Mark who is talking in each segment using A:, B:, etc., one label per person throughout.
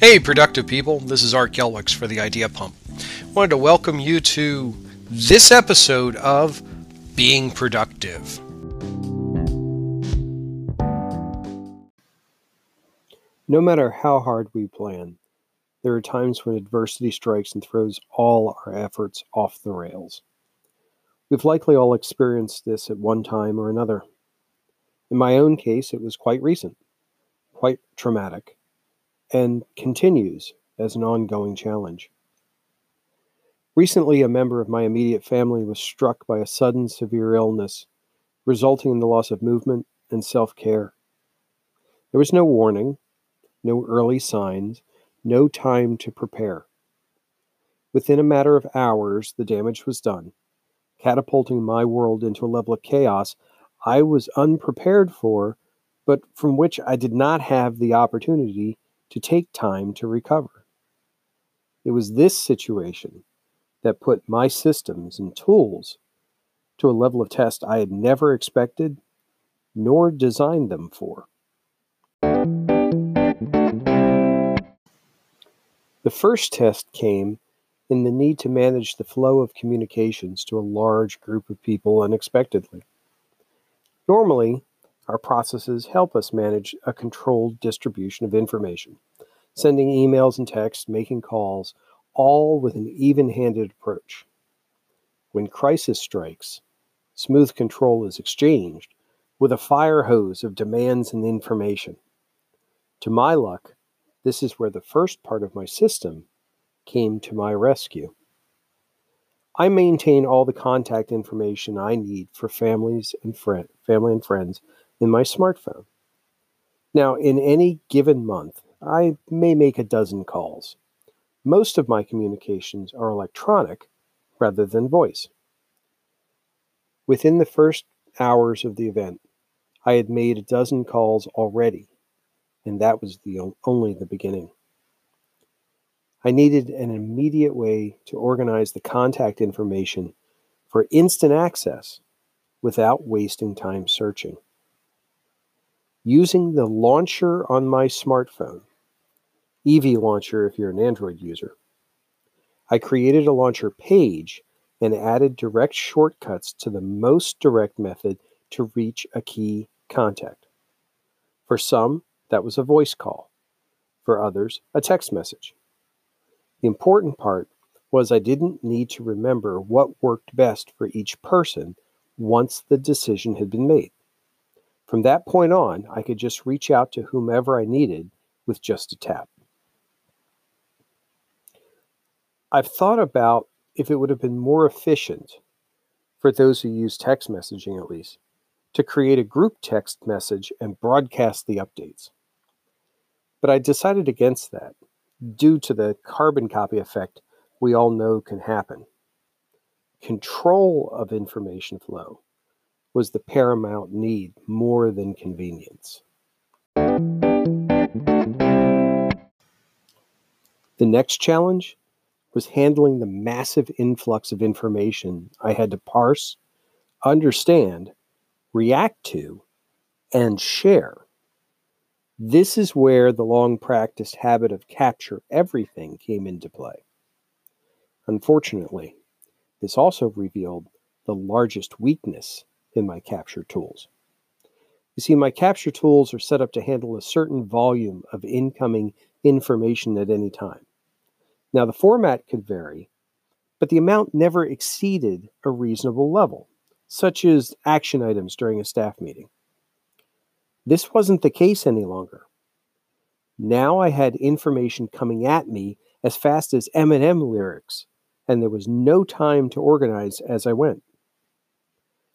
A: Hey, productive people. This is Art Gelwicks for the Idea Pump. Wanted to welcome you to this episode of Being Productive.
B: No matter how hard we plan, there are times when adversity strikes and throws all our efforts off the rails. We've likely all experienced this at one time or another. In my own case, it was quite recent, quite traumatic and continues as an ongoing challenge. Recently, a member of my immediate family was struck by a sudden severe illness, resulting in the loss of movement and self care. There was no warning, no early signs, no time to prepare. Within a matter of hours, the damage was done, catapulting my world into a level of chaos I was unprepared for, but from which I did not have the opportunity to take time to recover. It was this situation that put my systems and tools to a level of test I had never expected nor designed them for. The first test came in the need to manage the flow of communications to a large group of people unexpectedly. Normally, our processes help us manage a controlled distribution of information, sending emails and texts, making calls, all with an even handed approach. When crisis strikes, smooth control is exchanged with a fire hose of demands and information. To my luck, this is where the first part of my system came to my rescue. I maintain all the contact information I need for families and friend, family and friends in my smartphone. Now, in any given month, I may make a dozen calls. Most of my communications are electronic rather than voice. Within the first hours of the event, I had made a dozen calls already, and that was the only the beginning. I needed an immediate way to organize the contact information for instant access without wasting time searching. Using the launcher on my smartphone, Evie Launcher if you're an Android user, I created a launcher page and added direct shortcuts to the most direct method to reach a key contact. For some, that was a voice call. For others, a text message. The important part was I didn't need to remember what worked best for each person once the decision had been made. From that point on, I could just reach out to whomever I needed with just a tap. I've thought about if it would have been more efficient for those who use text messaging at least to create a group text message and broadcast the updates. But I decided against that due to the carbon copy effect we all know can happen. Control of information flow was the paramount need more than convenience. The next challenge was handling the massive influx of information I had to parse, understand, react to, and share. This is where the long practiced habit of capture everything came into play. Unfortunately, this also revealed the largest weakness in my capture tools. You see, my capture tools are set up to handle a certain volume of incoming information at any time. Now, the format could vary, but the amount never exceeded a reasonable level, such as action items during a staff meeting. This wasn't the case any longer. Now I had information coming at me as fast as Eminem lyrics, and there was no time to organize as I went.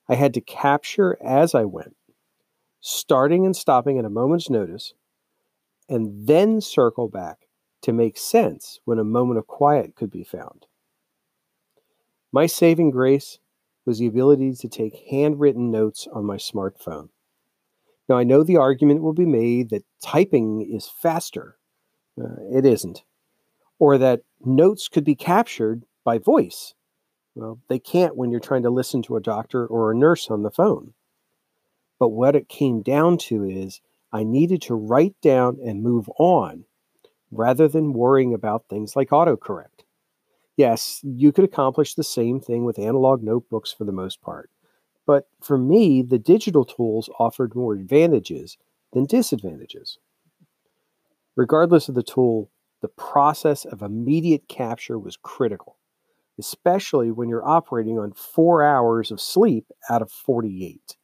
B: I had to capture as I went, starting and stopping at a moment's notice, and then circle back to make sense when a moment of quiet could be found. My saving grace was the ability to take handwritten notes on my smartphone. Now, I know the argument will be made that typing is faster. Uh, it isn't. Or that notes could be captured by voice. Well, they can't when you're trying to listen to a doctor or a nurse on the phone. But what it came down to is I needed to write down and move on rather than worrying about things like autocorrect. Yes, you could accomplish the same thing with analog notebooks for the most part. But for me, the digital tools offered more advantages than disadvantages. Regardless of the tool, the process of immediate capture was critical, especially when you're operating on four hours of sleep out of 48.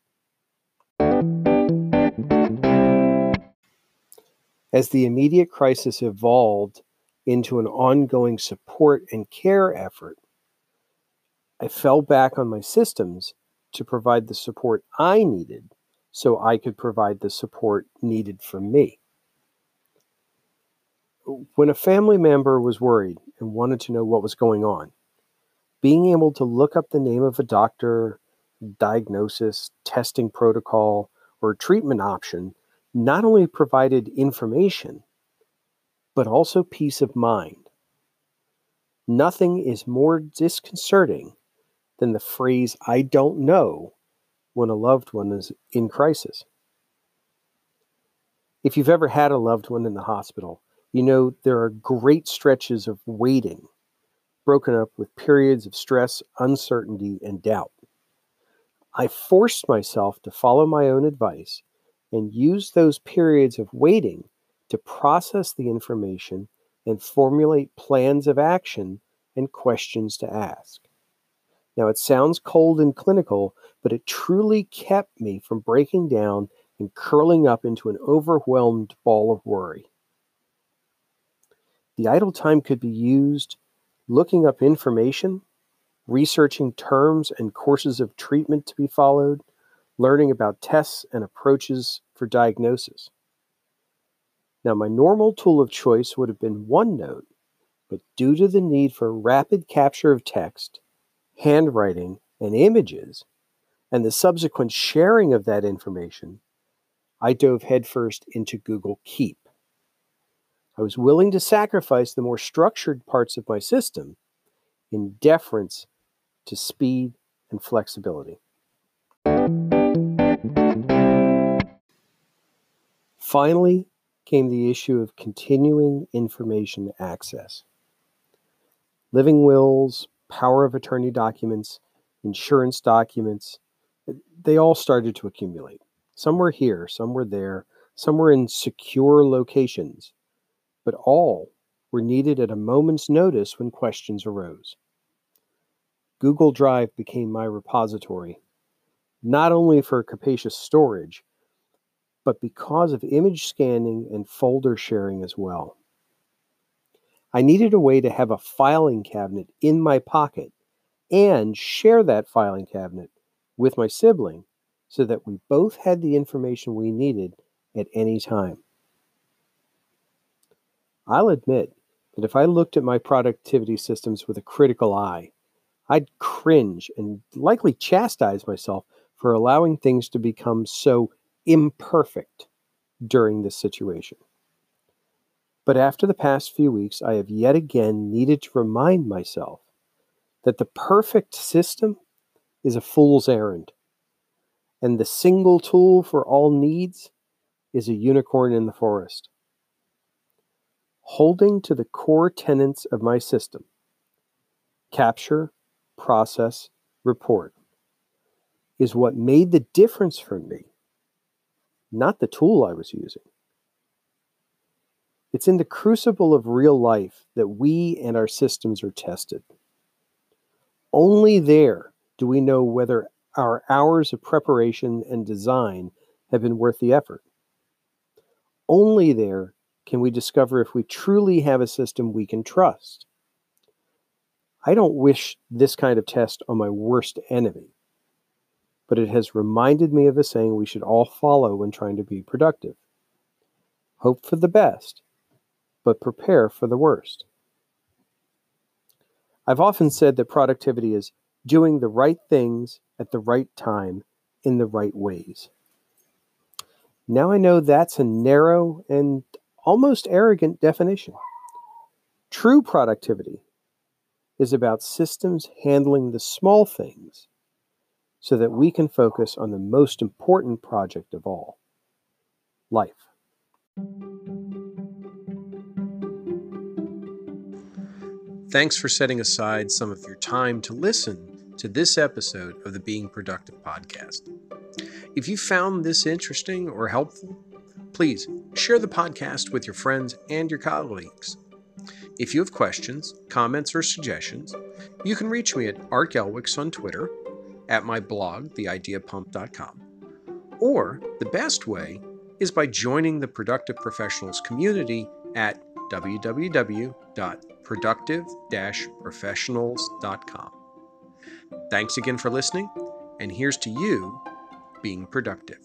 B: As the immediate crisis evolved into an ongoing support and care effort, I fell back on my systems to provide the support I needed so I could provide the support needed from me. When a family member was worried and wanted to know what was going on, being able to look up the name of a doctor, diagnosis, testing protocol, or treatment option not only provided information, but also peace of mind. Nothing is more disconcerting than the phrase, I don't know, when a loved one is in crisis. If you've ever had a loved one in the hospital, you know there are great stretches of waiting, broken up with periods of stress, uncertainty, and doubt. I forced myself to follow my own advice and use those periods of waiting to process the information and formulate plans of action and questions to ask. Now, it sounds cold and clinical, but it truly kept me from breaking down and curling up into an overwhelmed ball of worry. The idle time could be used looking up information, researching terms and courses of treatment to be followed, learning about tests and approaches for diagnosis. Now, my normal tool of choice would have been OneNote, but due to the need for rapid capture of text, handwriting, and images, and the subsequent sharing of that information, I dove headfirst into Google Keep. I was willing to sacrifice the more structured parts of my system in deference to speed and flexibility. Finally came the issue of continuing information access. Living wills, power of attorney documents, insurance documents, they all started to accumulate. Some were here, some were there, some were in secure locations, but all were needed at a moment's notice when questions arose. Google Drive became my repository, not only for capacious storage, but because of image scanning and folder sharing as well. I needed a way to have a filing cabinet in my pocket and share that filing cabinet with my sibling so that we both had the information we needed at any time. I'll admit that if I looked at my productivity systems with a critical eye, I'd cringe and likely chastise myself for allowing things to become so imperfect during this situation. But after the past few weeks, I have yet again needed to remind myself that the perfect system is a fool's errand, and the single tool for all needs is a unicorn in the forest. Holding to the core tenets of my system capture, process, report is what made the difference for me not the tool I was using. It's in the crucible of real life that we and our systems are tested. Only there do we know whether our hours of preparation and design have been worth the effort. Only there can we discover if we truly have a system we can trust. I don't wish this kind of test on my worst enemy but it has reminded me of a saying we should all follow when trying to be productive hope for the best, but prepare for the worst. I've often said that productivity is doing the right things at the right time in the right ways. Now I know that's a narrow and almost arrogant definition. True productivity is about systems handling the small things so that we can focus on the most important project of all life. Thanks for setting aside some of your time to listen to this episode of the Being Productive podcast. If you found this interesting or helpful, please share the podcast with your friends and your colleagues. If you have questions, comments, or suggestions, you can reach me at Art Gelwicks on Twitter, at my blog, theideapump.com, or the best way is by joining the Productive Professionals community at www.productive-professionals.com. Thanks again for listening, and here's to you being productive.